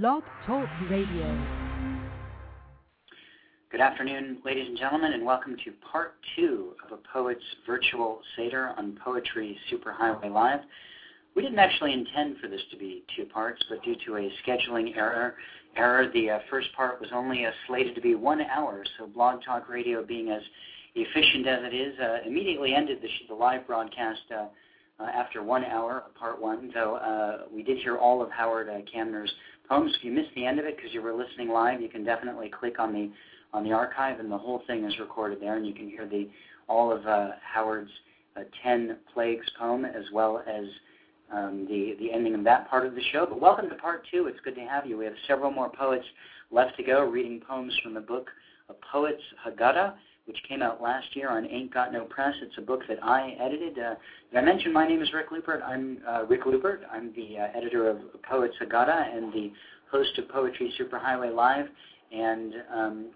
Blog Talk Radio. Good afternoon, ladies and gentlemen, and welcome to part two of a Poet's Virtual Seder on Poetry Superhighway Live. We didn't actually intend for this to be two parts, but due to a scheduling error, error the uh, first part was only uh, slated to be one hour, so Blog Talk Radio being as efficient as it is, uh, immediately ended the, the live broadcast uh, after one hour of part one, though uh, we did hear all of Howard uh, Kamner's poems. If you missed the end of it because you were listening live, you can definitely click on the on the archive, and the whole thing is recorded there, and you can hear the all of uh, Howard's uh, Ten Plagues poem as well as um, the the ending of that part of the show. But welcome to part two. It's good to have you. We have several more poets left to go, reading poems from the book of Poets Haggadah which came out last year on Ain't Got No Press. It's a book that I edited. Uh, did I mention my name is Rick Lupert? I'm uh, Rick Lupert. I'm the uh, editor of Poets Haggadah and the host of Poetry Superhighway Live, and um,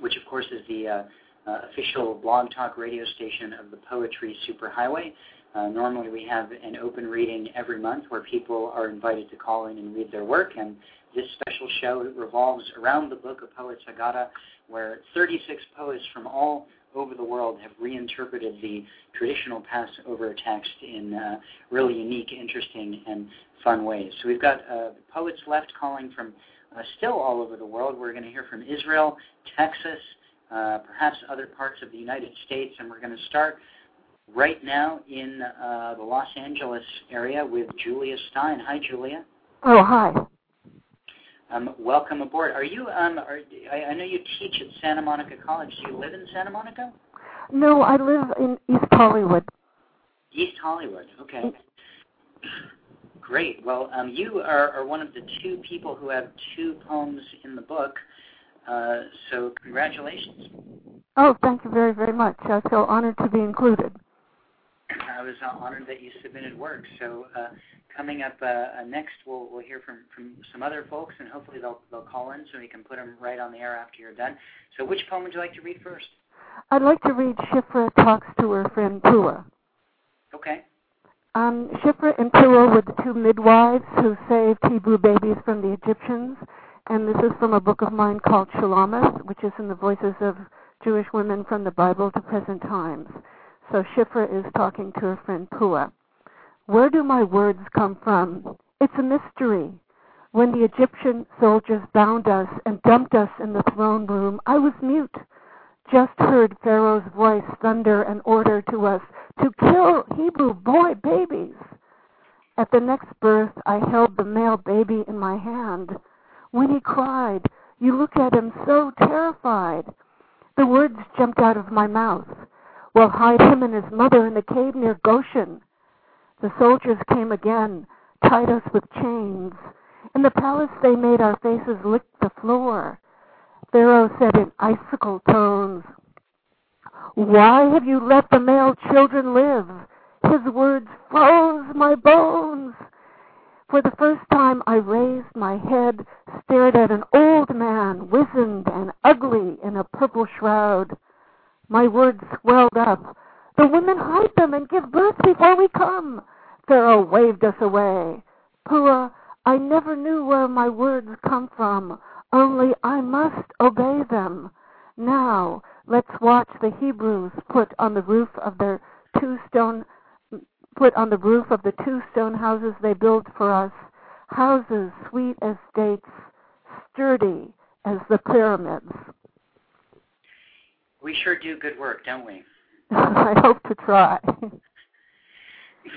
which of course is the uh, uh, official blog talk radio station of the Poetry Superhighway. Uh, normally we have an open reading every month where people are invited to call in and read their work, and this special show revolves around the book of Poets Haggadah, where 36 poets from all over the world have reinterpreted the traditional Passover text in uh, really unique, interesting, and fun ways. So we've got uh, poets left calling from uh, still all over the world. We're going to hear from Israel, Texas, uh, perhaps other parts of the United States, and we're going to start right now in uh, the Los Angeles area with Julia Stein. Hi, Julia. Oh, hi. Um, welcome aboard. Are you? Um, are, I, I know you teach at Santa Monica College. Do you live in Santa Monica? No, I live in East Hollywood. East Hollywood. Okay. Great. Well, um, you are, are one of the two people who have two poems in the book. Uh, so congratulations. Oh, thank you very, very much. I feel honored to be included. I was honored that you submitted work. So uh, coming up uh, uh, next, we'll we'll hear from from some other folks, and hopefully they'll they'll call in so we can put them right on the air after you're done. So, which poem would you like to read first? I'd like to read Shifra talks to her friend Pua. Okay. Um, Shifra and Pua were the two midwives who saved Hebrew babies from the Egyptians, and this is from a book of mine called Shulamith, which is in the voices of Jewish women from the Bible to present times. So Shifra is talking to her friend Pua. Where do my words come from? It's a mystery. When the Egyptian soldiers bound us and dumped us in the throne room, I was mute. Just heard Pharaoh's voice thunder an order to us to kill Hebrew boy babies. At the next birth, I held the male baby in my hand. When he cried, you look at him so terrified. The words jumped out of my mouth. Well, hide him and his mother in the cave near Goshen. The soldiers came again, tied us with chains. In the palace they made our faces lick the floor. Pharaoh said in icicle tones, Why have you let the male children live? His words froze my bones. For the first time I raised my head, stared at an old man, wizened and ugly in a purple shroud. My words swelled up. The women hide them and give birth before we come. Pharaoh waved us away. Pua, I never knew where my words come from, only I must obey them. Now, let's watch the Hebrews put on the roof of their two stone put on the roof of the two stone houses they built for us, houses sweet as dates, sturdy as the pyramids. We sure do good work, don't we? I hope to try.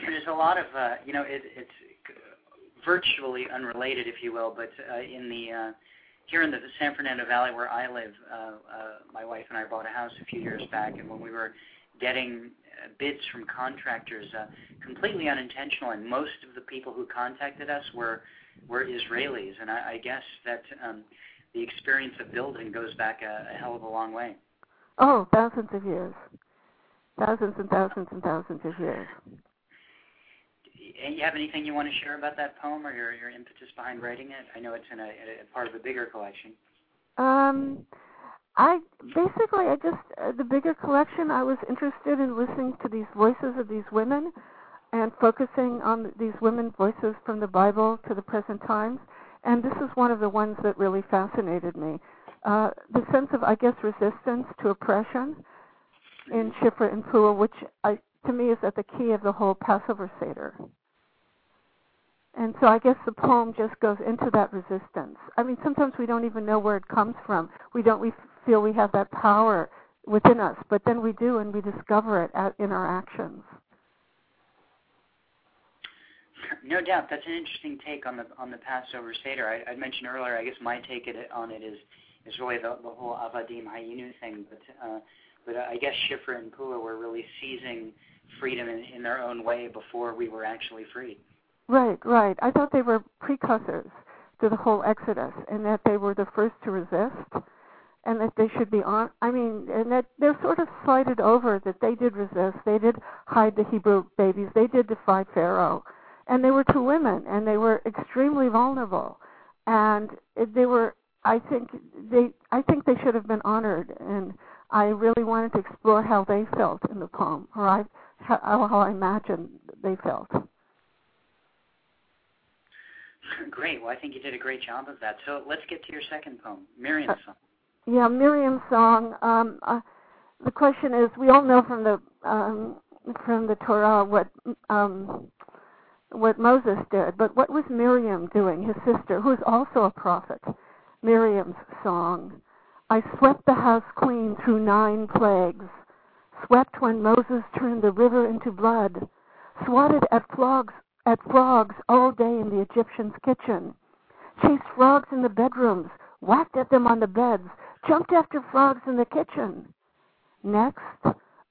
There's a lot of, uh, you know, it, it's virtually unrelated, if you will, but uh, in the uh, here in the San Fernando Valley where I live, uh, uh, my wife and I bought a house a few years back, and when we were getting uh, bids from contractors, uh, completely unintentional, and most of the people who contacted us were were Israelis, and I, I guess that um, the experience of building goes back a, a hell of a long way. Oh, thousands of years, thousands and thousands and thousands of years Do you have anything you want to share about that poem or your your impetus behind writing it? I know it's in a, a part of a bigger collection. Um, I basically I just uh, the bigger collection. I was interested in listening to these voices of these women and focusing on these women voices from the Bible to the present times. and this is one of the ones that really fascinated me. Uh, the sense of, I guess, resistance to oppression in Shifra and Puah, which I, to me is at the key of the whole Passover Seder. And so I guess the poem just goes into that resistance. I mean, sometimes we don't even know where it comes from. We don't we feel we have that power within us, but then we do and we discover it at, in our actions. No doubt, that's an interesting take on the on the Passover Seder. I, I mentioned earlier. I guess my take on it is is really the, the whole Avadim Hayinu thing, but uh, but I guess Shifra and Puah were really seizing freedom in, in their own way before we were actually freed. Right, right. I thought they were precursors to the whole Exodus, and that they were the first to resist, and that they should be on. I mean, and that they're sort of slighted over that they did resist. They did hide the Hebrew babies. They did defy Pharaoh, and they were two women, and they were extremely vulnerable, and they were. I think they. I think they should have been honored, and I really wanted to explore how they felt in the poem, or I, how, how I imagine they felt. Great. Well, I think you did a great job of that. So let's get to your second poem, Miriam's uh, song. Yeah, Miriam's song. Um, uh, the question is, we all know from the um, from the Torah what um, what Moses did, but what was Miriam doing? His sister, who is also a prophet. Miriam's song. I swept the house clean through nine plagues. Swept when Moses turned the river into blood. Swatted at frogs at frogs all day in the Egyptian's kitchen, chased frogs in the bedrooms, whacked at them on the beds, jumped after frogs in the kitchen. Next,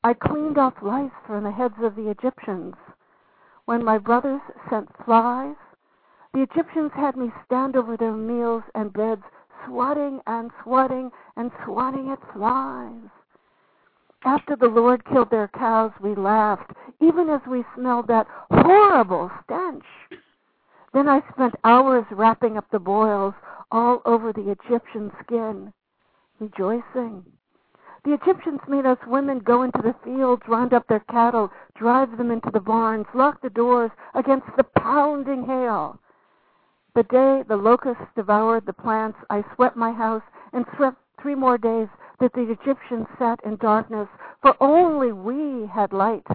I cleaned off lice from the heads of the Egyptians. When my brothers sent flies, the Egyptians had me stand over their meals and beds, swatting and swatting and swatting at flies. After the Lord killed their cows, we laughed, even as we smelled that horrible stench. Then I spent hours wrapping up the boils all over the Egyptian skin, rejoicing. The Egyptians made us women go into the fields, round up their cattle, drive them into the barns, lock the doors against the pounding hail. The day the locusts devoured the plants, I swept my house and swept three more days that the Egyptians sat in darkness, for only we had light.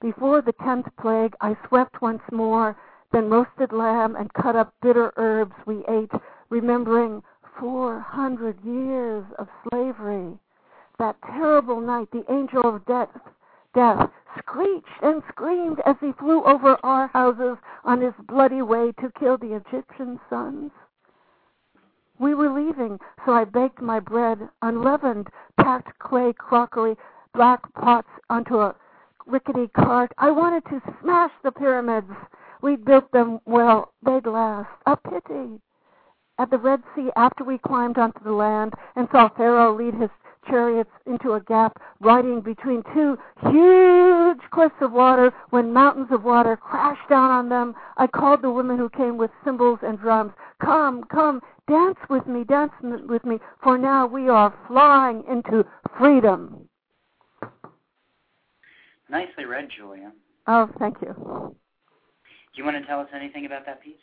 Before the tenth plague, I swept once more, then roasted lamb and cut up bitter herbs we ate, remembering four hundred years of slavery. That terrible night, the angel of death, death screeched and screamed as he flew over our houses on his bloody way to kill the Egyptian sons. We were leaving, so I baked my bread, unleavened, packed clay crockery, black pots onto a rickety cart. I wanted to smash the pyramids. We built them well, they'd last. A pity. At the Red Sea, after we climbed onto the land and saw Pharaoh lead his chariots into a gap, riding between two huge cliffs of water, when mountains of water crashed down on them, I called the women who came with cymbals and drums. Come, come, Dance with me, dance with me, for now we are flying into freedom. Nicely read, Julia. Oh, thank you. Do you want to tell us anything about that piece?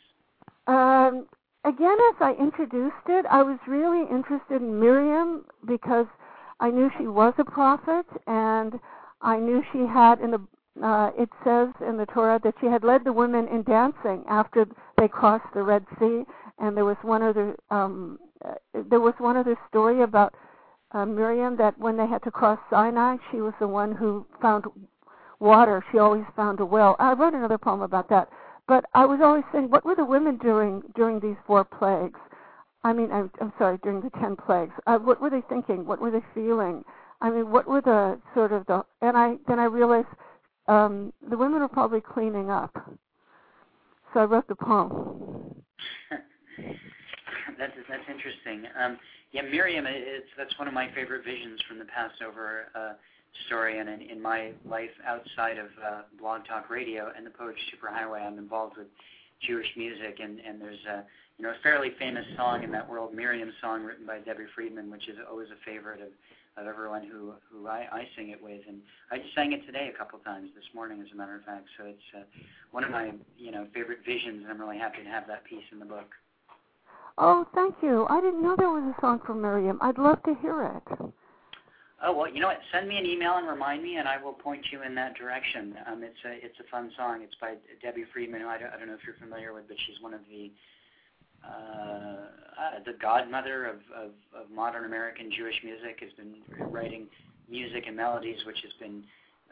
Um, again, as I introduced it, I was really interested in Miriam because I knew she was a prophet, and I knew she had in the uh, it says in the Torah that she had led the women in dancing after they crossed the Red Sea, and there was one other um, uh, there was one other story about uh, Miriam that when they had to cross Sinai, she was the one who found water. She always found a well. I wrote another poem about that. But I was always saying, what were the women doing during these four plagues? I mean, I'm, I'm sorry, during the ten plagues. Uh, what were they thinking? What were they feeling? I mean, what were the sort of the? And I then I realized um, the women were probably cleaning up. So I wrote the poem. that's that's interesting. Um, yeah, Miriam, it's that's one of my favorite visions from the Passover uh, story, and in, in my life outside of uh, Blog Talk Radio and the Poetry Superhighway, I'm involved with Jewish music, and and there's a you know a fairly famous song in that world, Miriam song, written by Debbie Friedman, which is always a favorite of of everyone who who I, I sing it with, and I just sang it today a couple times this morning, as a matter of fact. So it's uh, one of my you know favorite visions, and I'm really happy to have that piece in the book. Oh, thank you. I didn't know there was a song from Miriam. I'd love to hear it. Oh well, you know what? Send me an email and remind me, and I will point you in that direction. Um, it's a it's a fun song. It's by Debbie Friedman, who I don't, I don't know if you're familiar with, but she's one of the uh, uh, the godmother of, of, of modern American Jewish music. Has been writing music and melodies, which has been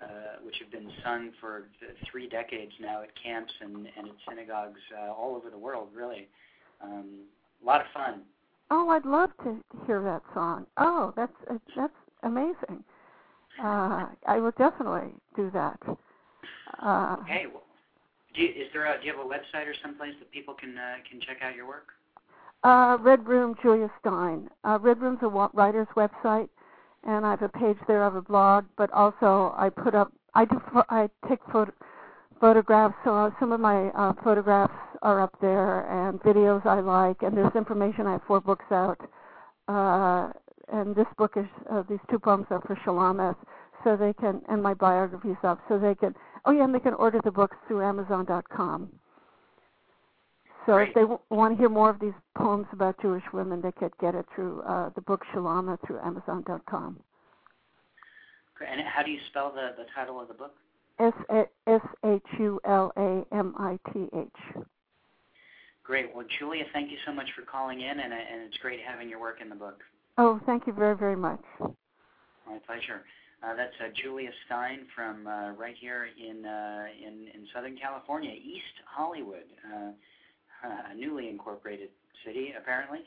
uh, which have been sung for three decades now at camps and, and at synagogues uh, all over the world. Really, um, a lot of fun. Oh, I'd love to hear that song. Oh, that's that's amazing. Uh, I will definitely do that. Uh, okay. Well, do you, is there a, do you have a website or someplace that people can uh, can check out your work? Uh, Red Room Julia Stein. Uh, Red Room's a writer's website, and I have a page there of a blog. But also, I put up. I do. I take photo, photographs. So uh, some of my uh, photographs are up there, and videos I like. And there's information. I have four books out. Uh, and this book is uh, these two poems are for Shulamith, so they can and my biography up, so they can. Oh yeah, and they can order the books through Amazon.com. So Great. if they w- want to hear more of these poems about Jewish women, they could get it through uh, the book Shulamith through Amazon.com. And how do you spell the the title of the book? S S H U L A M I T H. Great. Well, Julia, thank you so much for calling in, and, and it's great having your work in the book. Oh, thank you very, very much. My pleasure. Uh, that's uh, Julia Stein from uh, right here in, uh, in in Southern California, East Hollywood, uh, a newly incorporated city apparently.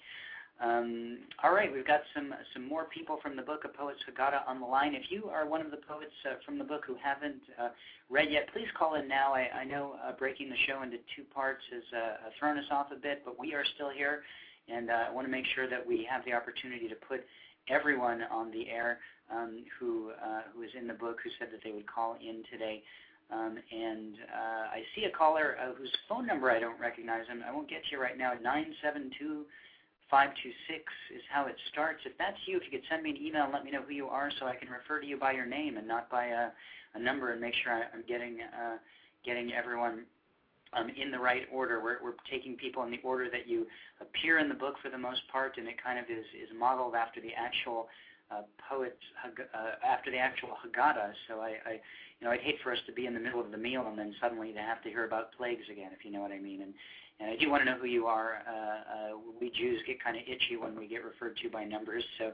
Um, all right, we've got some some more people from the book of Poets Haggadah on the line. If you are one of the poets uh, from the book who haven't uh, read yet, please call in now. I, I know uh, breaking the show into two parts has uh, thrown us off a bit, but we are still here and uh, I want to make sure that we have the opportunity to put everyone on the air um, who uh, who is in the book who said that they would call in today. Um, and uh, I see a caller uh, whose phone number I don't recognize. Him. I won't get to you right now. Nine seven two five two six is how it starts. If that's you, if you could send me an email and let me know who you are, so I can refer to you by your name and not by a, a number, and make sure I, I'm getting uh, getting everyone um, in the right order. We're, we're taking people in the order that you appear in the book for the most part, and it kind of is, is modeled after the actual uh, poets, uh, after the actual Haggadah. So I, I, you know, I'd hate for us to be in the middle of the meal and then suddenly to have to hear about plagues again, if you know what I mean. And, and I do want to know who you are. Uh, uh, we Jews get kind of itchy when we get referred to by numbers, so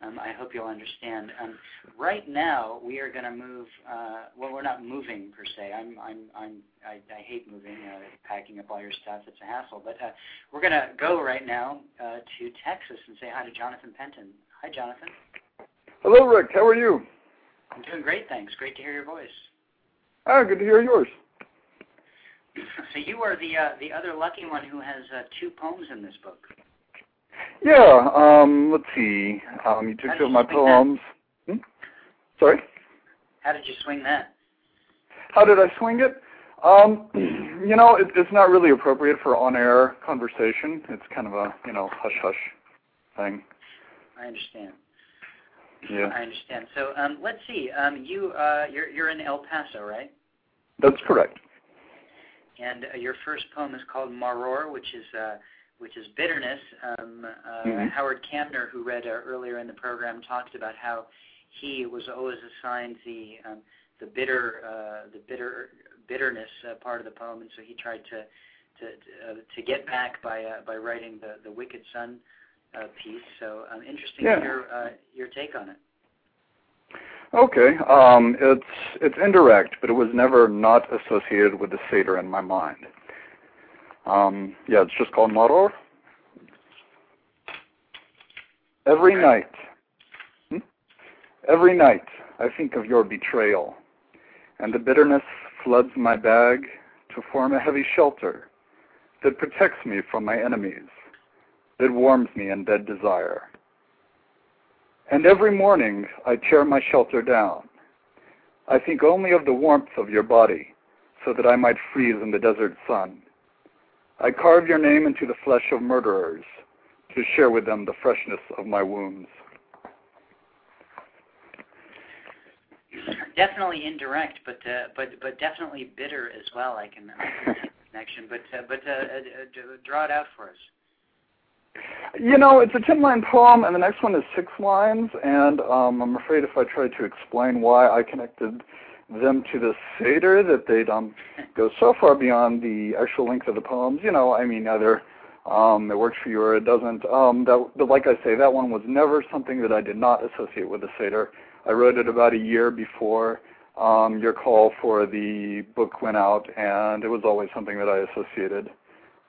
um, I hope you'll understand. Um, right now, we are going to move. Uh, well, we're not moving per se. I'm, I'm, I'm, I, I hate moving, uh, packing up all your stuff. It's a hassle. But uh, we're going to go right now uh, to Texas and say hi to Jonathan Penton. Hi, Jonathan. Hello, Rick. How are you? I'm doing great, thanks. Great to hear your voice. Ah, good to hear yours. So you are the uh, the other lucky one who has uh, two poems in this book. Yeah, um, let's see. Um, you took two of my poems. Hmm? Sorry? How did you swing that? How did I swing it? Um, you know, it, it's not really appropriate for on-air conversation. It's kind of a, you know, hush-hush thing. I understand. Yeah. I understand. So um, let's see. Um, you, uh, you're, you're in El Paso, right? That's correct. And uh, your first poem is called Maror, which is uh, which is bitterness. Um, uh, mm-hmm. Howard Kamner, who read uh, earlier in the program, talked about how he was always assigned the um, the bitter uh, the bitter bitterness uh, part of the poem, and so he tried to to uh, to get back by uh, by writing the the Wicked Son piece. So um, interesting yeah. to hear uh, your take on it. Okay, um, it's it's indirect, but it was never not associated with the Seder in my mind. Um, yeah, it's just called Maror. Every night, hmm? every night, I think of your betrayal, and the bitterness floods my bag to form a heavy shelter that protects me from my enemies, that warms me in dead desire. And every morning I tear my shelter down. I think only of the warmth of your body, so that I might freeze in the desert sun. I carve your name into the flesh of murderers to share with them the freshness of my wounds. definitely indirect, but uh, but but definitely bitter as well. I can, I the connection, but uh, but uh, uh, draw it out for us. You know, it's a ten-line poem, and the next one is six lines, and um, I'm afraid if I try to explain why I connected them to the Seder, that they'd um, go so far beyond the actual length of the poems. You know, I mean, either um, it works for you or it doesn't. Um, that, but like I say, that one was never something that I did not associate with the Seder. I wrote it about a year before um, your call for the book went out, and it was always something that I associated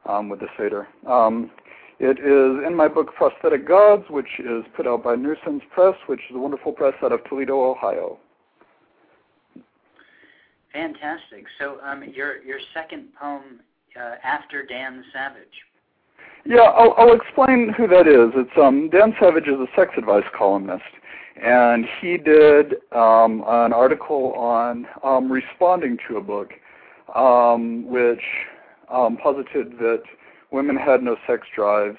um, with the Seder. Um, it is in my book Prosthetic Gods, which is put out by Newsons Press, which is a wonderful press out of Toledo, Ohio. Fantastic. So um, your your second poem uh, after Dan Savage. Yeah, I'll, I'll explain who that is. It's um, Dan Savage is a sex advice columnist, and he did um, an article on um, responding to a book, um, which um, posited that women had no sex drives.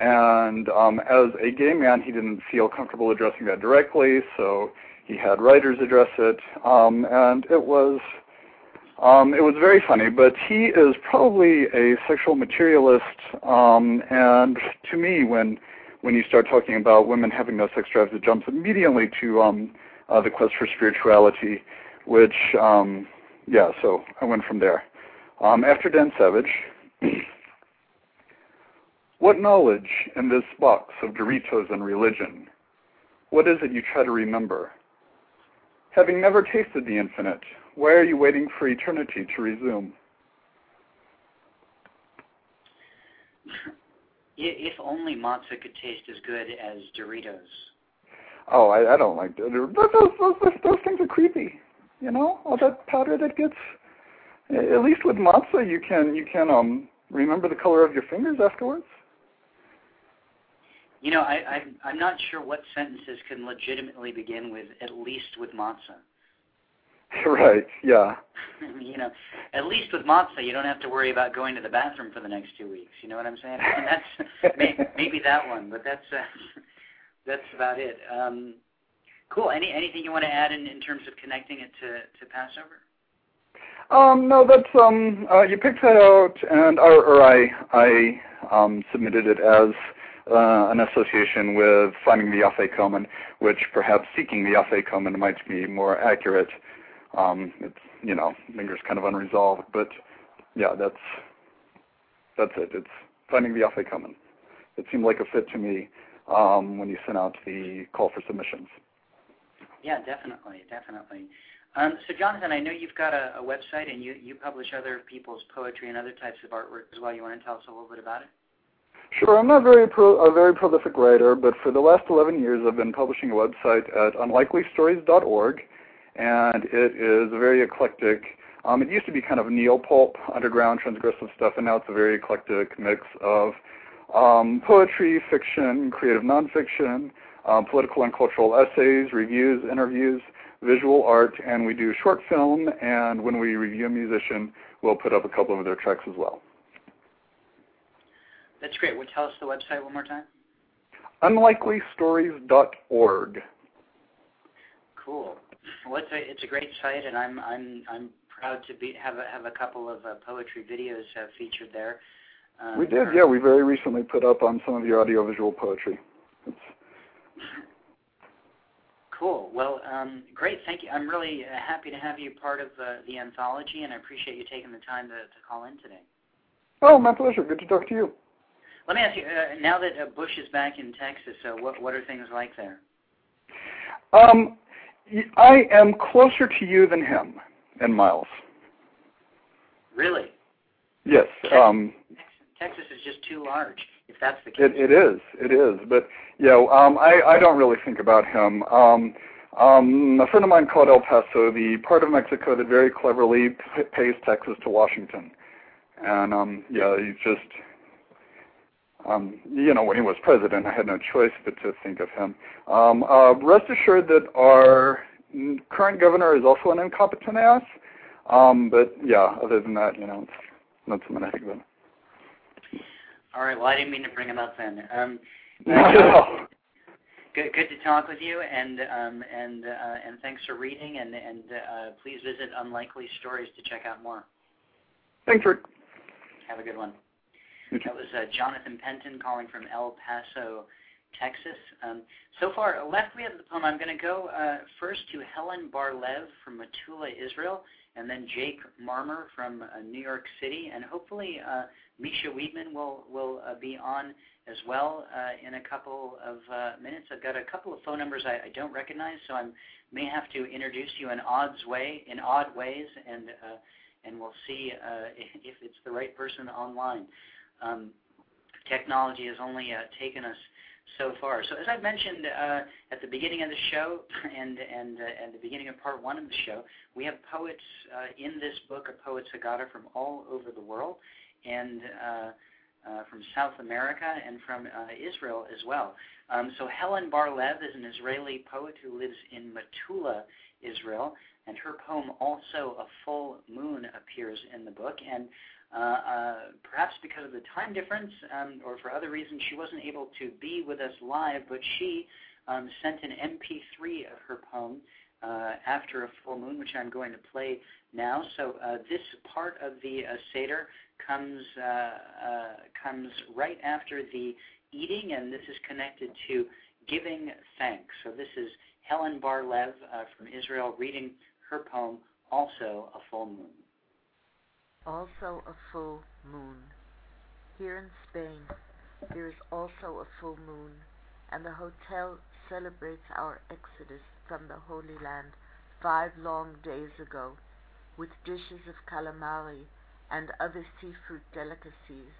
And um, as a gay man, he didn't feel comfortable addressing that directly, so he had writers address it, um, and it was um, it was very funny. But he is probably a sexual materialist, um, and to me, when when you start talking about women having no sex drives, it jumps immediately to um, uh, the quest for spirituality, which um, yeah. So I went from there. Um, after Dan Savage. What knowledge in this box of Doritos and religion? What is it you try to remember? Having never tasted the infinite, why are you waiting for eternity to resume? If only matzah could taste as good as Doritos. Oh, I, I don't like those, those, those. Those things are creepy. You know, all that powder that gets. At least with matzah, you can you can um remember the color of your fingers afterwards. You know, I, I, I'm not sure what sentences can legitimately begin with "at least with matzah." Right. Yeah. you know, at least with matzah, you don't have to worry about going to the bathroom for the next two weeks. You know what I'm saying? And that's may, maybe that one, but that's uh, that's about it. Um, cool. Any anything you want to add in, in terms of connecting it to to Passover? Um, no, that's um, uh, you picked that out, and or, or I I um, submitted it as uh, an association with finding the afikomen, which perhaps seeking the afikomen might be more accurate. Um, it's you know lingers kind of unresolved, but yeah, that's that's it. It's finding the afikomen. It seemed like a fit to me um, when you sent out the call for submissions. Yeah, definitely, definitely. Um, so, Jonathan, I know you've got a, a website and you, you publish other people's poetry and other types of artwork as well. You want to tell us a little bit about it? Sure. I'm not very pro- a very prolific writer, but for the last 11 years, I've been publishing a website at unlikelystories.org, and it is a very eclectic. Um, it used to be kind of neo-pulp, underground, transgressive stuff, and now it's a very eclectic mix of um, poetry, fiction, creative nonfiction, um, political and cultural essays, reviews, interviews, visual art, and we do short film. And when we review a musician, we'll put up a couple of their tracks as well. That's great. Well, tell us the website one more time. Unlikelystories.org. Cool. Well, it's a it's a great site, and I'm I'm I'm proud to be have a, have a couple of uh, poetry videos uh, featured there. Um, we did, yeah. We very recently put up on some of your audiovisual poetry. It's Cool. Well, um, great. Thank you. I'm really uh, happy to have you part of uh, the anthology, and I appreciate you taking the time to, to call in today. Oh, my pleasure. Good to talk to you. Let me ask you, uh, now that uh, Bush is back in Texas, uh, what what are things like there? Um, I am closer to you than him and Miles. Really? Yes. Texas, um, Texas is just too large. If that's the case. It, it is. It is. But yeah, um, I I don't really think about him. Um, um, a friend of mine called El Paso the part of Mexico that very cleverly p- pays Texas to Washington, and um, yeah, he's just um, you know, when he was president, I had no choice but to think of him. Um, uh, rest assured that our current governor is also an incompetent ass. Um, but yeah, other than that, you know, it's not something I think about. All right. Well, I didn't mean to bring him up then. Um, no. Good, good to talk with you, and um, and uh, and thanks for reading, and and uh, please visit Unlikely Stories to check out more. Thanks, Rick. Have a good one. That was uh, Jonathan Penton calling from El Paso, Texas. Um, so far, left we have the poem. I'm going to go uh, first to Helen Bar-Lev from Metula, Israel, and then Jake Marmer from uh, New York City, and hopefully uh, Misha Weidman will will uh, be on as well uh, in a couple of uh, minutes. I've got a couple of phone numbers I, I don't recognize, so I may have to introduce you in odds way in odd ways, and uh, and we'll see uh, if it's the right person online. Um, technology has only uh, taken us so far. So as I mentioned uh, at the beginning of the show and and uh, at the beginning of part one of the show, we have poets uh, in this book, a Poets Haggadah, from all over the world, and uh, uh, from South America and from uh, Israel as well. Um, so Helen Bar-Lev is an Israeli poet who lives in Metula, Israel, and her poem also a full moon appears in the book and uh, uh, perhaps because of the time difference um, or for other reasons, she wasn't able to be with us live, but she um, sent an MP3 of her poem uh, after a full moon, which I'm going to play now. So uh, this part of the uh, Seder comes, comes right after the eating, and this is connected to giving thanks. So this is Helen Bar-Lev from Israel reading her poem, Also a Full Moon also a full moon. Here in Spain, there is also a full moon, and the hotel celebrates our exodus from the Holy Land five long days ago with dishes of calamari and other seafood delicacies.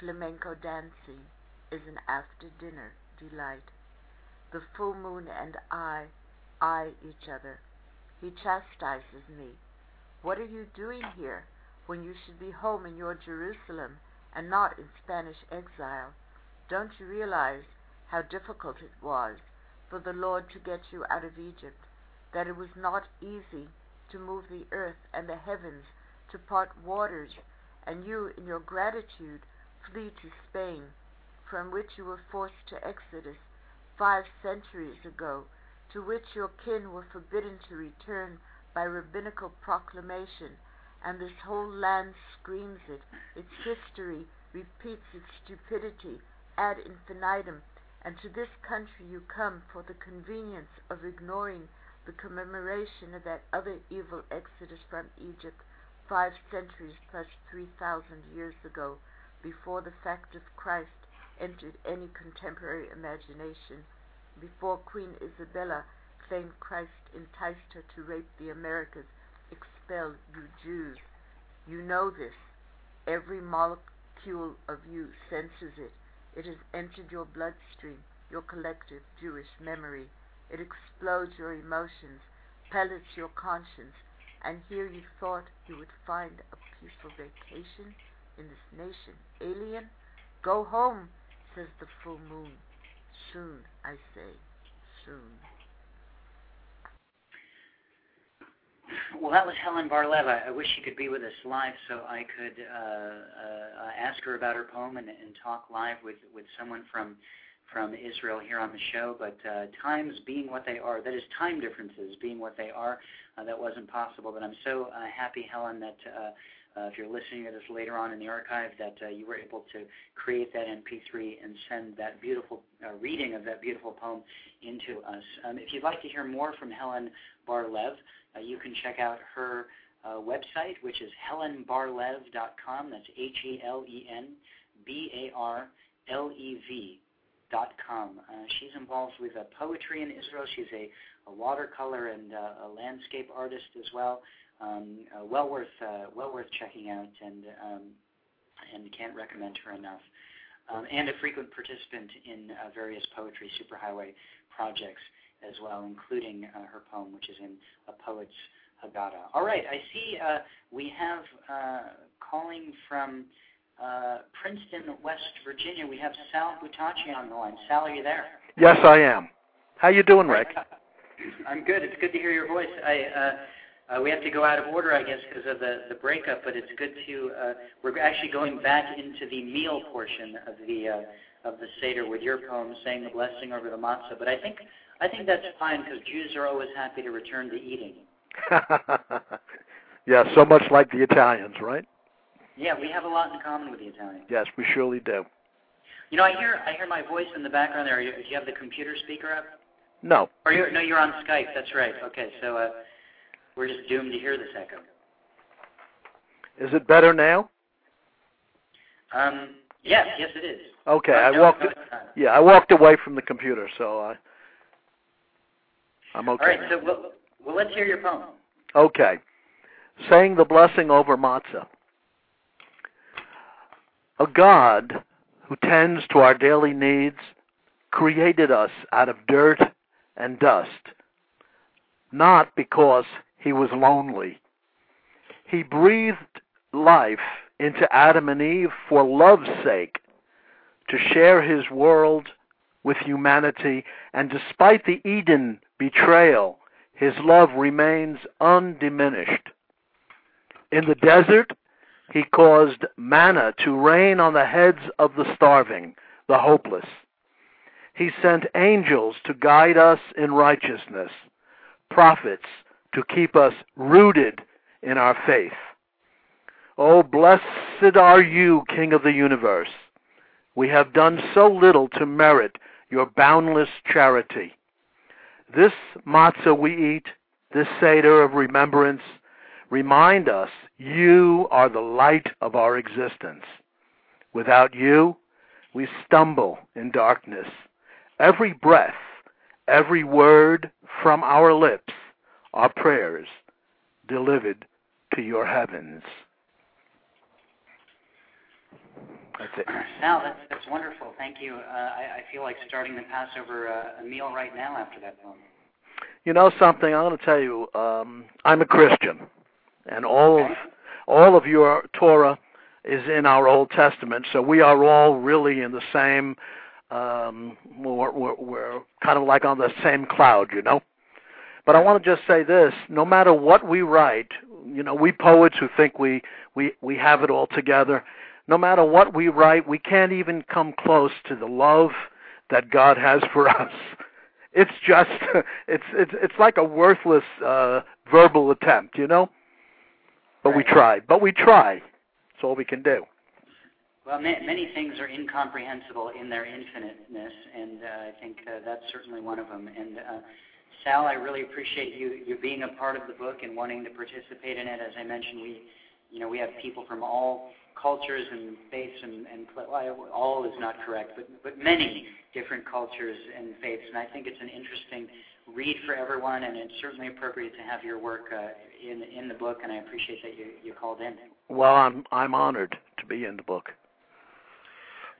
Flamenco dancing is an after dinner delight. The full moon and I eye each other. He chastises me. What are you doing here? When you should be home in your Jerusalem and not in Spanish exile? Don't you realize how difficult it was for the Lord to get you out of Egypt, that it was not easy to move the earth and the heavens to part waters, and you, in your gratitude, flee to Spain, from which you were forced to exodus five centuries ago, to which your kin were forbidden to return by rabbinical proclamation, and this whole land screams it. Its history repeats its stupidity ad infinitum, and to this country you come for the convenience of ignoring the commemoration of that other evil exodus from Egypt five centuries plus three thousand years ago, before the fact of Christ entered any contemporary imagination, before Queen Isabella claimed Christ enticed her to rape the Americas expel you Jews. You know this. Every molecule of you senses it. It has entered your bloodstream, your collective Jewish memory. It explodes your emotions, pellets your conscience, and here you thought you would find a peaceful vacation in this nation. Alien, go home, says the full moon. Soon, I say, soon. Well, that was Helen Bar-Lev. I, wish she could be with us live so I could uh, uh, ask her about her poem and, and talk live with, with someone from from Israel here on the show. But uh, times being what they are, that is, time differences being what they are, uh, that wasn't possible. But I'm so uh, happy, Helen, that uh, if you're listening to this later on in the archive, that uh, you were able to create that MP3 and send that beautiful uh, reading of that beautiful poem into us. Um, if you'd like to hear more from Helen Bar-Lev, uh, you can check out her uh, website, which is helenbarlev.com. That's H-E-L-E-N-B-A-R-L-E-V dot com. Uh, she's involved with poetry in Israel. She's a, a watercolor and a landscape artist as well. Um, uh, well worth uh, well worth checking out, and um, and can't recommend her enough. Um, and a frequent participant in uh, various poetry superhighway projects as well, including uh, her poem, which is in A Poet's Haggadah. All right, I see uh, we have uh, calling from uh, Princeton, West Virginia. We have Sal Buttaci on the line. Sal, are you there? Yes, I am. How you doing, Rick? I'm good. It's good to hear your voice. I, uh, we have to go out of order, I guess, because of the, the breakup, but it's good to, uh, we're actually going back into the meal portion of the, uh, of the Seder with your poem saying the blessing over the matzah. But I think, I think that's fine because Jews are always happy to return to eating. yeah, so much like the Italians, right? Yeah, we have a lot in common with the Italians. Yes, we surely do. You know, I hear I hear my voice in the background there. Do you have the computer speaker up? No. Or you're, no, you're on Skype. That's right. Okay, so uh, we're just doomed to hear this echo. Is it better now? Um, yes, yes, it is. Okay, I no, walked. no. Yeah, I walked away from the computer, so I. I'm okay. All right, now. so well, well, let's hear your poem. Okay. Saying the blessing over matzah. A God who tends to our daily needs created us out of dirt and dust, not because he was lonely. He breathed life into Adam and Eve for love's sake, to share his world with humanity, and despite the Eden betrayal, his love remains undiminished. In the desert, he caused manna to rain on the heads of the starving, the hopeless. He sent angels to guide us in righteousness, prophets to keep us rooted in our faith. Oh, blessed are you, King of the universe. We have done so little to merit your boundless charity. This matzah we eat, this Seder of remembrance, remind us you are the light of our existence. Without you, we stumble in darkness. Every breath, every word from our lips are prayers delivered to your heavens. That's it. Now that's, that's wonderful. Thank you. Uh, I, I feel like starting the Passover uh, a meal right now after that poem. You know something? I'm going to tell you. Um, I'm a Christian, and all of all of your Torah is in our Old Testament, so we are all really in the same. Um, we're, we're, we're kind of like on the same cloud, you know. But I want to just say this: no matter what we write, you know, we poets who think we we we have it all together. No matter what we write, we can't even come close to the love that God has for us. It's just it's it's it's like a worthless uh verbal attempt, you know? But we try. But we try. That's all we can do. Well, ma- many things are incomprehensible in their infiniteness, and uh, I think uh, that's certainly one of them. And uh, Sal, I really appreciate you you being a part of the book and wanting to participate in it. As I mentioned, we you know we have people from all cultures and faiths and, and well, all is not correct, but but many different cultures and faiths. And I think it's an interesting read for everyone, and it's certainly appropriate to have your work uh, in in the book. And I appreciate that you you called in. Well, I'm I'm honored to be in the book.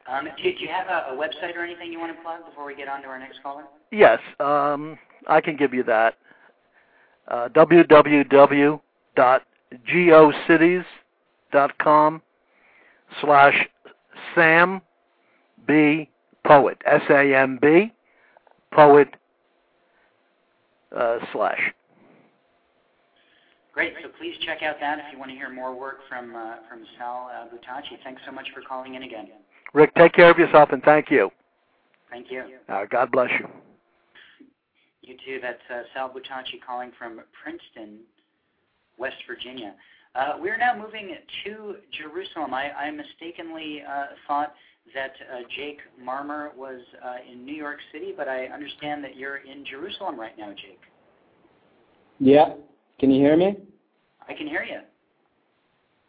Um, do, do you have a, a website or anything you want to plug before we get on to our next caller? Yes, um I can give you that. Uh www.geocities.com slash Sam B Poet. S A M B Poet uh, slash. Great. So please check out that if you want to hear more work from uh, from Sal uh, Buttaci. Thanks so much for calling in again. Rick, take care of yourself and thank you. Thank you. Uh, God bless you. You too. That's uh, Sal Buttaci calling from Princeton, West Virginia. Uh, we're now moving to Jerusalem. I, I mistakenly uh, thought that uh, Jake Marmer was uh, in New York City, but I understand that you're in Jerusalem right now, Jake. Yeah. Can you hear me? I can hear you.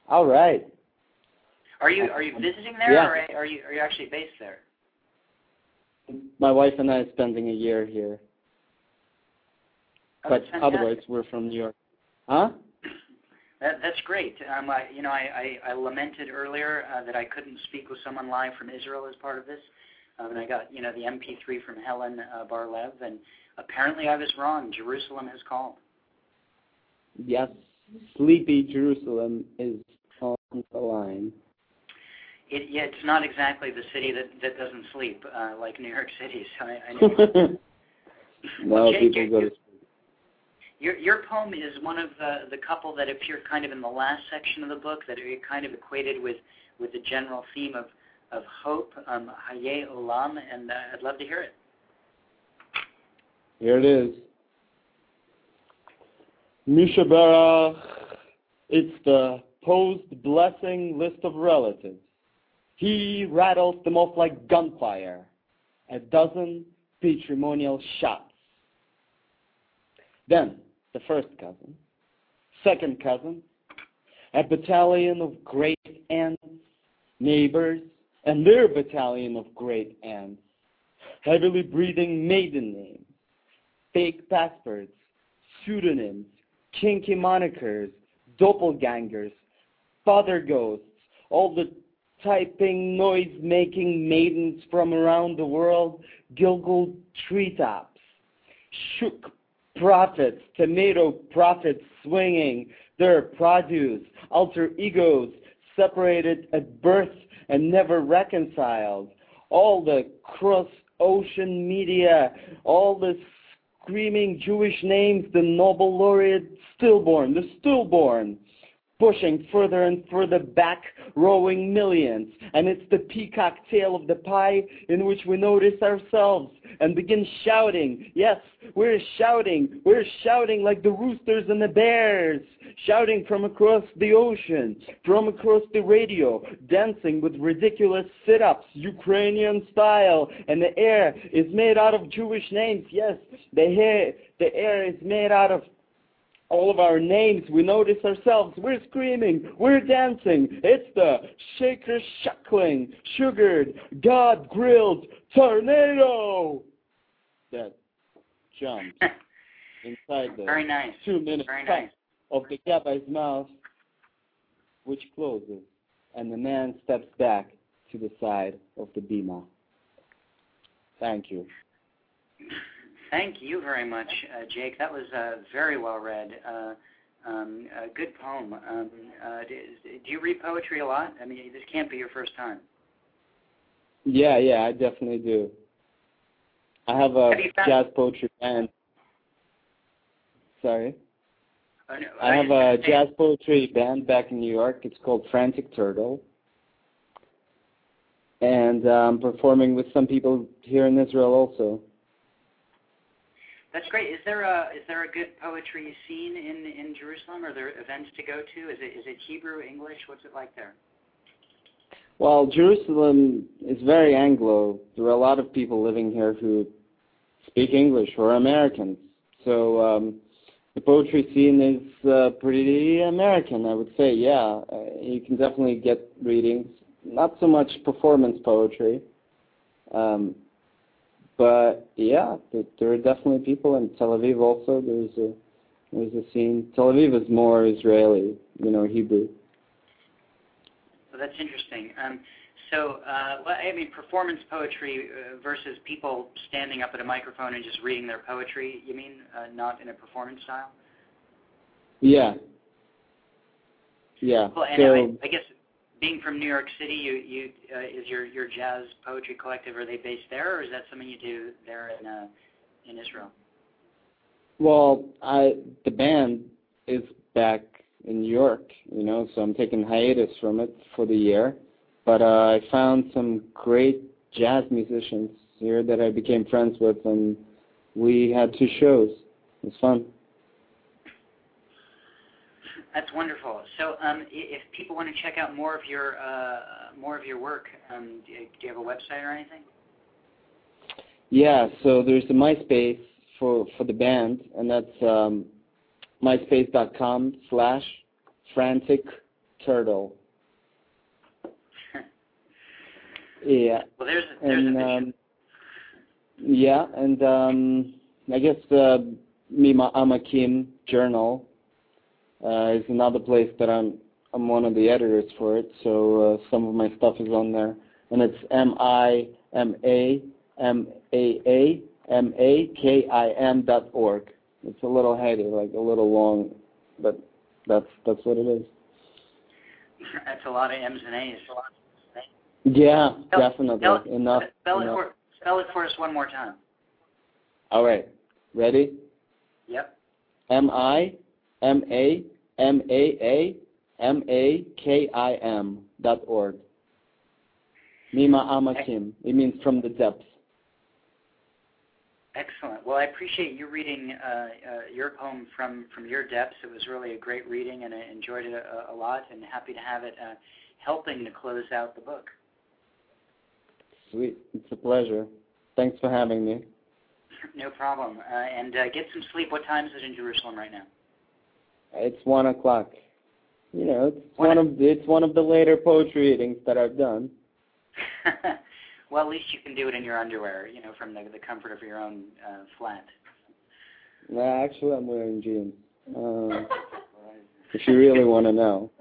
All right. Are you are you visiting there, Yeah. or are you are you actually based there? My wife and I are spending a year here, Oh, but otherwise we're from New York. Huh? That, that's great. Um, I, you know, I, I, I lamented earlier uh, that I couldn't speak with someone live from Israel as part of this, um, and I got you know the MP3 from Helen uh, Bar-Lev, and apparently I was wrong. Jerusalem has called. Yes. Sleepy Jerusalem is on the line. It, yeah, it's not exactly the city that that doesn't sleep uh, like New York City. So I, I know. no, Well, people go to your your poem is one of the the couple that appear kind of in the last section of the book that are kind of equated with with the general theme of of hope, um, Haye Olam, and uh, I'd love to hear it. Here it is. Mi Shebeirach, it's the post-blessing list of relatives. He rattles them off like gunfire, a dozen patrimonial shots. Then, the first cousin, second cousin, a battalion of great aunts, neighbors, and their battalion of great aunts, heavily breathing maiden names, fake passports, pseudonyms, kinky monikers, doppelgangers, father ghosts, all the typing, noise-making maidens from around the world, Gilgul treetops, shook prophets, tomato prophets swinging their produce, alter egos separated at birth and never reconciled, all the cross-ocean media, all the screaming Jewish names, the Nobel laureate stillborn, the stillborn, pushing further and further back, rowing millions. And it's the peacock tail of the pie in which we notice ourselves and begin shouting. Yes, we're shouting. We're shouting like the roosters and the bears, shouting from across the ocean, from across the radio, dancing with ridiculous sit-ups, Ukrainian style. And the air is made out of Jewish names. Yes, the air, the air is made out of all of our names, we notice ourselves, we're screaming, we're dancing. It's the shaker shuckling, sugared, God grilled tornado that jumps inside the Very nice. two minute Very nice. of the gabai's mouth, which closes, and the man steps back to the side of the bima. Thank you. Thank you very much, uh, Jake. That was uh, very well read. Uh, um, a good poem. Um, uh, do, do you read poetry a lot? I mean, this can't be your first time. Yeah, yeah, I definitely do. I have a Have jazz poetry band. Sorry. Oh, no, I have a jazz poetry band back in New York. It's called Frantic Turtle. And I'm performing with some people here in Israel also. That's great. Is there a is there a good poetry scene in in Jerusalem? Are there events to go to? Is it is it Hebrew, English? What's it like there? Well, Jerusalem is very Anglo. There are a lot of people living here who speak English or Americans. So um, the poetry scene is uh, pretty American, I would say. Yeah, uh, you can definitely get readings. Not so much performance poetry, um, but yeah, th- there are definitely people in Tel Aviv. Also, there's a there's a scene. Tel Aviv is more Israeli, you know, Hebrew. So that's interesting. Um, so, uh, well, I mean, performance poetry uh, versus people standing up at a microphone and just reading their poetry. You mean uh, not in a performance style? Yeah. Yeah. Well, and so I, I guess being from New York City, you you uh, is your your jazz poetry collective? Are they based there, or is that something you do there in uh, in Israel? well, I the band is back in New York, you know, so I'm taking hiatus from it for the year. But uh, I found some great jazz musicians here that I became friends with, and we had two shows. It was fun. That's wonderful. So, um, if people want to check out more of your uh, more of your work, um, do, you, do you have a website or anything? Yeah, so there's a MySpace for for the band, and that's um, myspace.com slash frantic turtle. Yeah, Well, there's a, there's and vision. um, yeah, and um, I guess uh, Mimaamakim Journal uh, is another place that I'm I'm one of the editors for it. So uh, some of my stuff is on there, and it's M I M A M A A M A K I M dot org. It's a little heady, like a little long, but that's that's what it is. That's a lot of M's and A's. Yeah, Spell- definitely spell, enough. Spell it enough. for spell it for us one more time. All right, ready? Yep. M I M A M A A M A K I M dot org. Mima Amakim. It means from the depths. Excellent. Well, I appreciate you reading uh, uh, your poem from, from your depths. It was really a great reading, and I enjoyed it a, a lot, and happy to have it uh, helping to close out the book. Sweet. It's a pleasure. Thanks for having me. No problem. Uh, and uh, get some sleep. What time is it in Jerusalem right now? It's one o'clock. You know, it's one, one of it's one of the later poetry readings that I've done. well, at least you can do it in your underwear, you know, from the the comfort of your own uh, flat. Nah, actually, I'm wearing jeans. Uh, if you really want to know.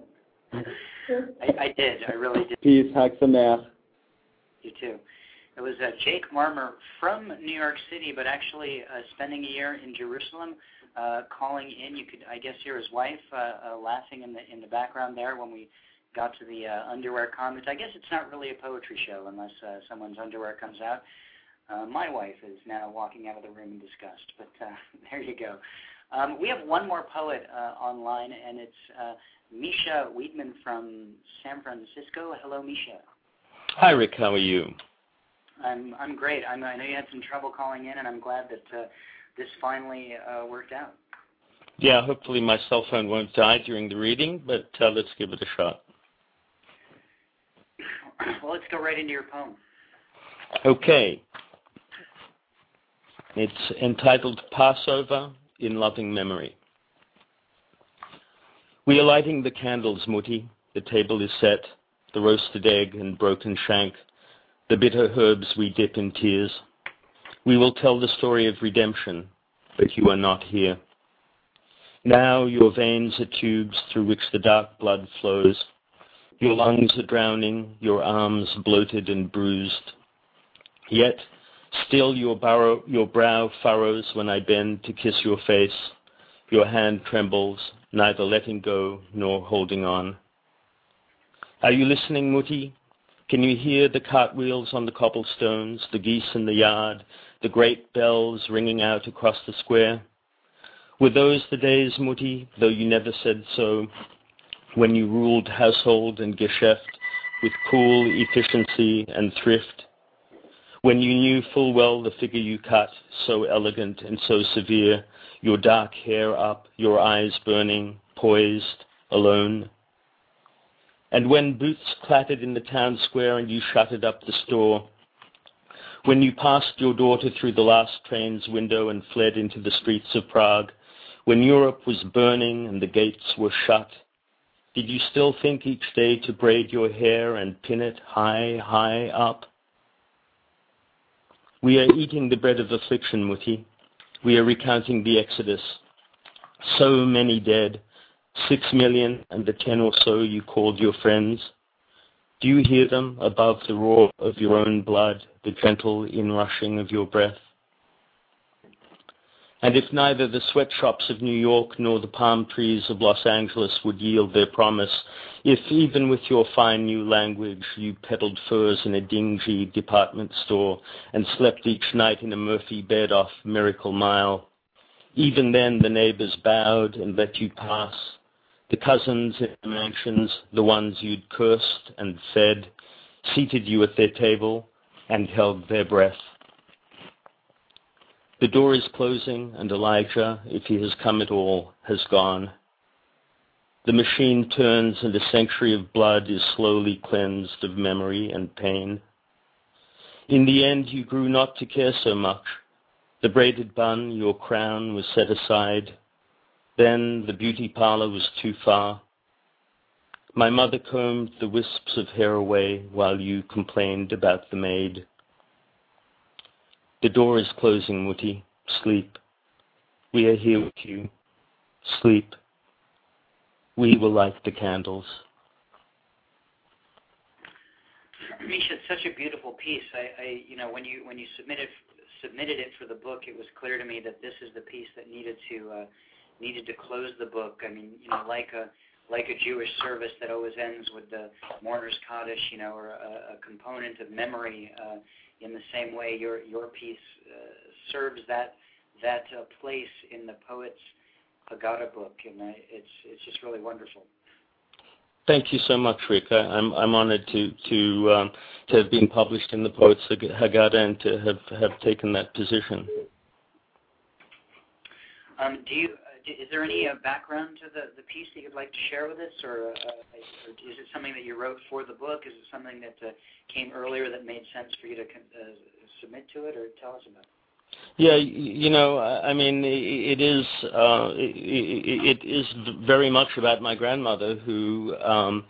I, I did. I really did. Peace, Haxamer. You too. It was uh, Jake Marmer from New York City, but actually uh, spending a year in Jerusalem, uh, calling in. You could, I guess, hear his wife uh, uh, laughing in the in the background there when we got to the uh, underwear comment. I guess it's not really a poetry show unless uh, someone's underwear comes out. Uh, my wife is now walking out of the room in disgust, but uh, there you go. Um, we have one more poet uh, online, and it's uh, Misha Weidman from San Francisco. Hello, Misha. Hi, Rick. How are you? I'm I'm great. I'm, I know you had some trouble calling in, and I'm glad that uh, this finally uh, worked out. Yeah, hopefully my cell phone won't die during the reading, but uh, let's give it a shot. well, let's go right into your poem. Okay. It's entitled Passover in Loving Memory. We are lighting the candles, Mutti. The table is set, the roasted egg and broken shank, the bitter herbs we dip in tears. We will tell the story of redemption, but you are not here. Now your veins are tubes through which the dark blood flows. Your lungs are drowning, your arms bloated and bruised. Yet, still your, your brow furrows when I bend to kiss your face. Your hand trembles, neither letting go nor holding on. Are you listening, Mutti? Can you hear the cartwheels on the cobblestones, the geese in the yard, the great bells ringing out across the square? Were those the days, Mutti, though you never said so, when you ruled household and geschäft with cool efficiency and thrift, when you knew full well the figure you cut, so elegant and so severe, your dark hair up, your eyes burning, poised, alone. And when boots clattered in the town square and you shuttered up the store, when you passed your daughter through the last train's window and fled into the streets of Prague, when Europe was burning and the gates were shut, did you still think each day to braid your hair and pin it high, high up? We are eating the bread of affliction, Mutti. We are recounting the Exodus. So many dead, six million and the ten or so you called your friends. Do you hear them above the roar of your own blood, the gentle inrushing of your breath? And if neither the sweatshops of New York nor the palm trees of Los Angeles would yield their promise, if even with your fine new language you peddled furs in a dingy department store and slept each night in a Murphy bed off Miracle Mile, even then the neighbors bowed and let you pass. The cousins in the mansions, the ones you'd cursed and fed, seated you at their table and held their breath. The door is closing, and Elijah, if he has come at all, has gone. The machine turns, and a century of blood is slowly cleansed of memory and pain. In the end, you grew not to care so much. The braided bun, your crown, was set aside. Then the beauty parlor was too far. My mother combed the wisps of hair away while you complained about the maid. The door is closing, Mutti. Sleep. We are here with you. Sleep. We will light the candles. Misha, it's such a beautiful piece. I, I, you know, when you when you submitted submitted it for the book, it was clear to me that this is the piece that needed to uh, needed to close the book. I mean, you know, like a like a Jewish service that always ends with the mourner's kaddish, you know, or a, a component of memory. Uh, in the same way, your your piece uh, serves that that uh, place in the poet's Haggadah book, and I, it's it's just really wonderful. Thank you so much, Rick. I, am I'm, I'm honored to to um, to have been published in the Poets Haggadah and to have have taken that position. Um, do you is there any uh, background to the, the piece that you'd like to share with us, or, uh, or is it something that you wrote for the book? Is it something that uh, came earlier that made sense for you to uh, submit to it, or tell us about it? Yeah, you know, I mean, it is uh, it, it is very much about my grandmother who um,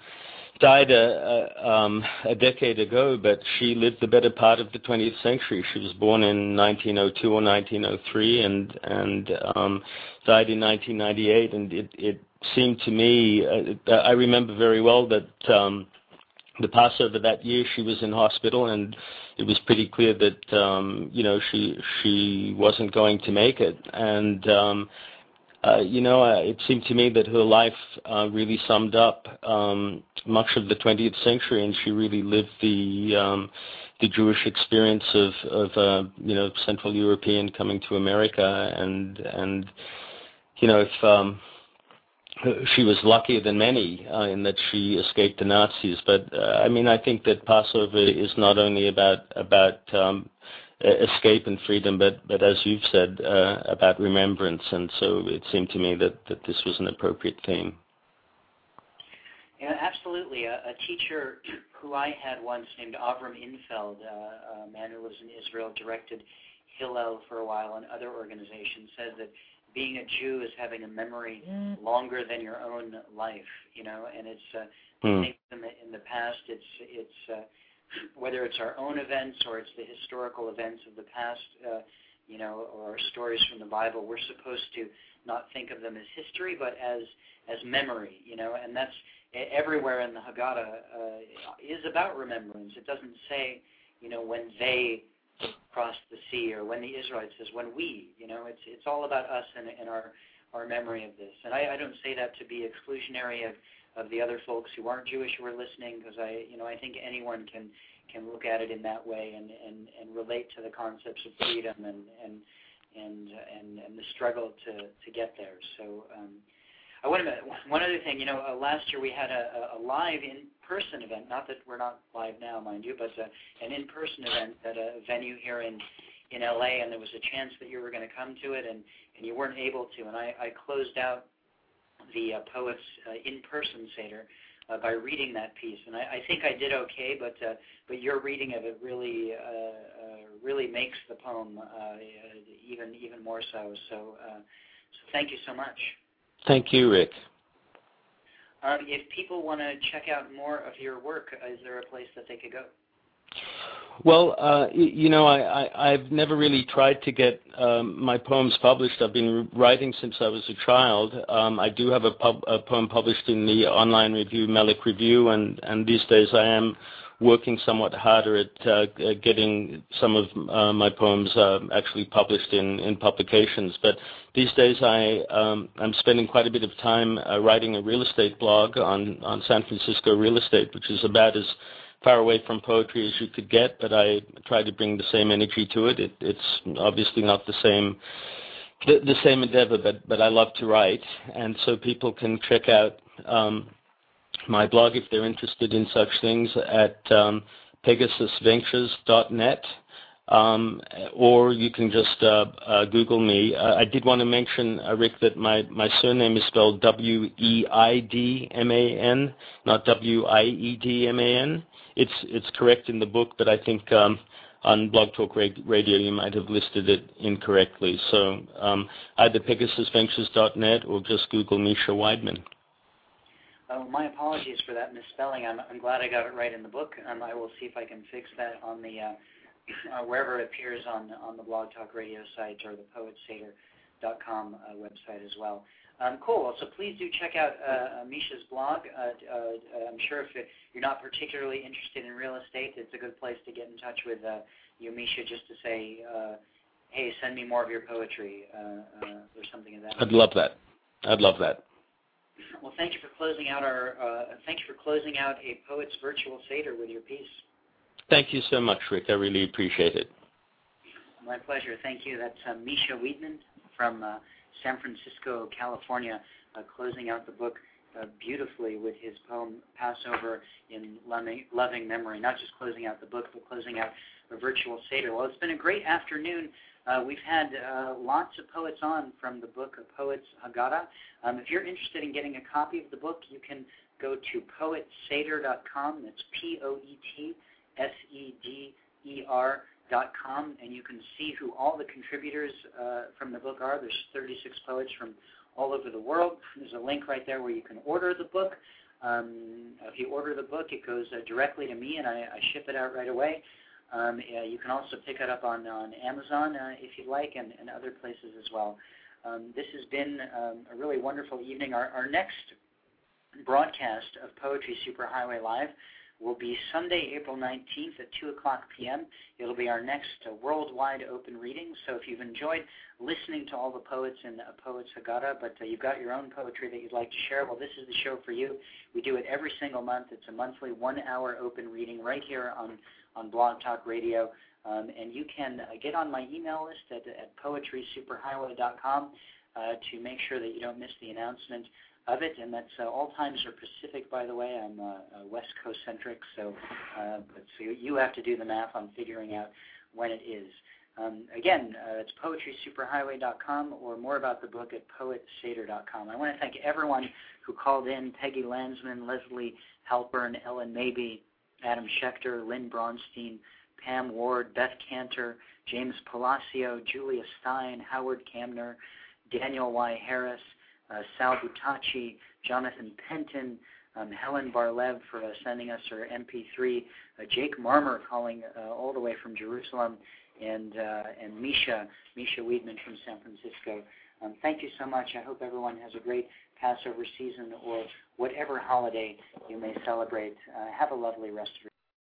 died a, a, um, a decade ago, but she lived the better part of the 20th century. She was born in 1902 or 1903 and and um, died in 1998. And it, it seemed to me, uh, I remember very well that um, the Passover that year she was in hospital, and it was pretty clear that um, you know she she wasn't going to make it. And it seemed to me that her life uh, really summed up um, much of the 20th century, and she really lived the um, the Jewish experience of of uh, you know Central European coming to America, and and you know if um, she was luckier than many uh, in that she escaped the Nazis. But uh, I mean, I think that Passover is not only about about um, escape and freedom, but but as you've said uh, about remembrance. And so it seemed to me that that this was an appropriate theme. Yeah, absolutely. A, a teacher who I had once named Avram Infeld, uh, a man who lives in Israel, directed Hillel for a while and other organizations, says that being a Jew is having a memory mm. longer than your own life, you know, and it's uh, mm. in the in the past. It's it's uh, whether it's our own events or it's the historical events of the past, uh, you know, or stories from the Bible, we're supposed to not think of them as history, but as as memory, you know, and that's everywhere in the Haggadah uh, is about remembrance. It doesn't say, you know, when they crossed the sea or when the Israelites says when we, you know, it's it's all about us and, and our our memory of this. And I, I don't say that to be exclusionary of of the other folks who aren't Jewish who are listening, because I, you know, I think anyone can can look at it in that way and and and relate to the concepts of freedom and and and and, and the struggle to to get there. So. Um, I want to one other thing. You know, uh, last year we had a, a live in-person event. Not that we're not live now, mind you, but uh, an in-person event at a venue here in in LA, and there was a chance that you were going to come to it, and and you weren't able to. And I, I closed out the uh, poet's uh, in-person seder uh, by reading that piece, and I, I think I did okay, but uh, but your reading of it really uh, uh, really makes the poem uh, even even more so. So uh, so thank you so much. Thank you, Rick. Um, if people want to check out more of your work, is there a place that they could go? Well, uh, you know, I, have never really tried to get um, my poems published. I've been writing since I was a child. Um, I do have a, pub, a, poem published in the online review, Melic Review, and, and these days I am working somewhat harder at uh, getting some of uh, my poems uh, actually published in, in publications. But these days I, um, I'm spending quite a bit of time uh, writing a real estate blog on, on San Francisco real estate, which is about as far away from poetry as you could get, but I try to bring the same energy to it. it it's obviously not the same the, the same endeavor, but but I love to write, and so people can check out um, my blog if they're interested in such things at um, PegasusVentures.net. Um, or you can just uh, uh, Google me. Uh, I did want to mention, uh, Rick, that my, my surname is spelled W-E-I-D-M-A-N, not W-I-E-D-M-A-N it's it's correct in the book, but I think um, on Blog Talk Radio you might have listed it incorrectly. So um, either PegasusVentures.net or just Google Misha Weidman. Oh, my apologies for that misspelling. I'm, I'm glad I got it right in the book. Um, I will see if I can fix that on the uh, uh, wherever it appears on on the Blog Talk Radio site or the PoetSeder.com uh, website as well. Um, cool. So please do check out uh, uh Misha's blog. Uh, uh, I'm sure if you're not particularly interested in real estate, it's a good place to get in touch with uh, you, Misha, just to say, uh, "Hey, send me more of your poetry" or something of that. I'd love that. I'd love that. Well, thank you for closing out our. thank you for closing out a poet's virtual seder with your piece. Thank you so much, Rick. I really appreciate it. My pleasure. Thank you. That's Misha Weidman from San Francisco, California, uh, closing out the book uh, beautifully with his poem Passover in loving memory, not just closing out the book, but closing out a virtual Seder. Well, it's been a great afternoon. Uh, we've had uh, lots of poets on from the book of Poets Haggadah. Um, if you're interested in getting a copy of the book, you can go to poetseder.com. That's P-O-E-T-S-E-D-E-R dot com, and you can see who all the contributors uh, from the book are. There's 36 poets from all over the world. There's a link right there where you can order the book. Um, if you order the book, it goes uh, directly to me, and I, I ship it out right away. Um, you can also pick it up on, on Amazon uh, if you'd like, and, and other places as well. Um, this has been um, a really wonderful evening. Our, our next broadcast of Poetry Superhighway Live will be Sunday, April 19th at 2 o'clock p.m. It'll be our next worldwide open reading. So if you've enjoyed listening to all the poets in uh, Poets Haggadah, but uh, you've got your own poetry that you'd like to share, well, this is the show for you. We do it every single month. It's a monthly one-hour open reading right here on, on Blog Talk Radio. Um, and you can uh, get on my email list at, at poetrysuperhighway.com uh, to make sure that you don't miss the announcement of it, and that's uh, all times are Pacific, by the way. I'm uh, West Coast centric, so uh, but so you have to do the math on figuring out when it is. Um, again, uh, it's poetrysuperhighway.com or more about the book at poetseder.com. I want to thank everyone who called in, Peggy Landsman, Leslie Halpern, Ellen Maybe, Adam Schechter, Lynn Braunstein, Pam Ward, Beth Cantor, James Palacio, Julia Stein, Howard Camner, Daniel Y. Harris, Sal Buttaci, Jonathan Penton, um, Helen Bar-Lev for uh, sending us her MP3, uh, Jake Marmer calling uh, all the way from Jerusalem, and uh, and Misha Misha Weidman from San Francisco. Um, thank you so much. I hope everyone has a great Passover season or whatever holiday you may celebrate. Uh, have a lovely rest of your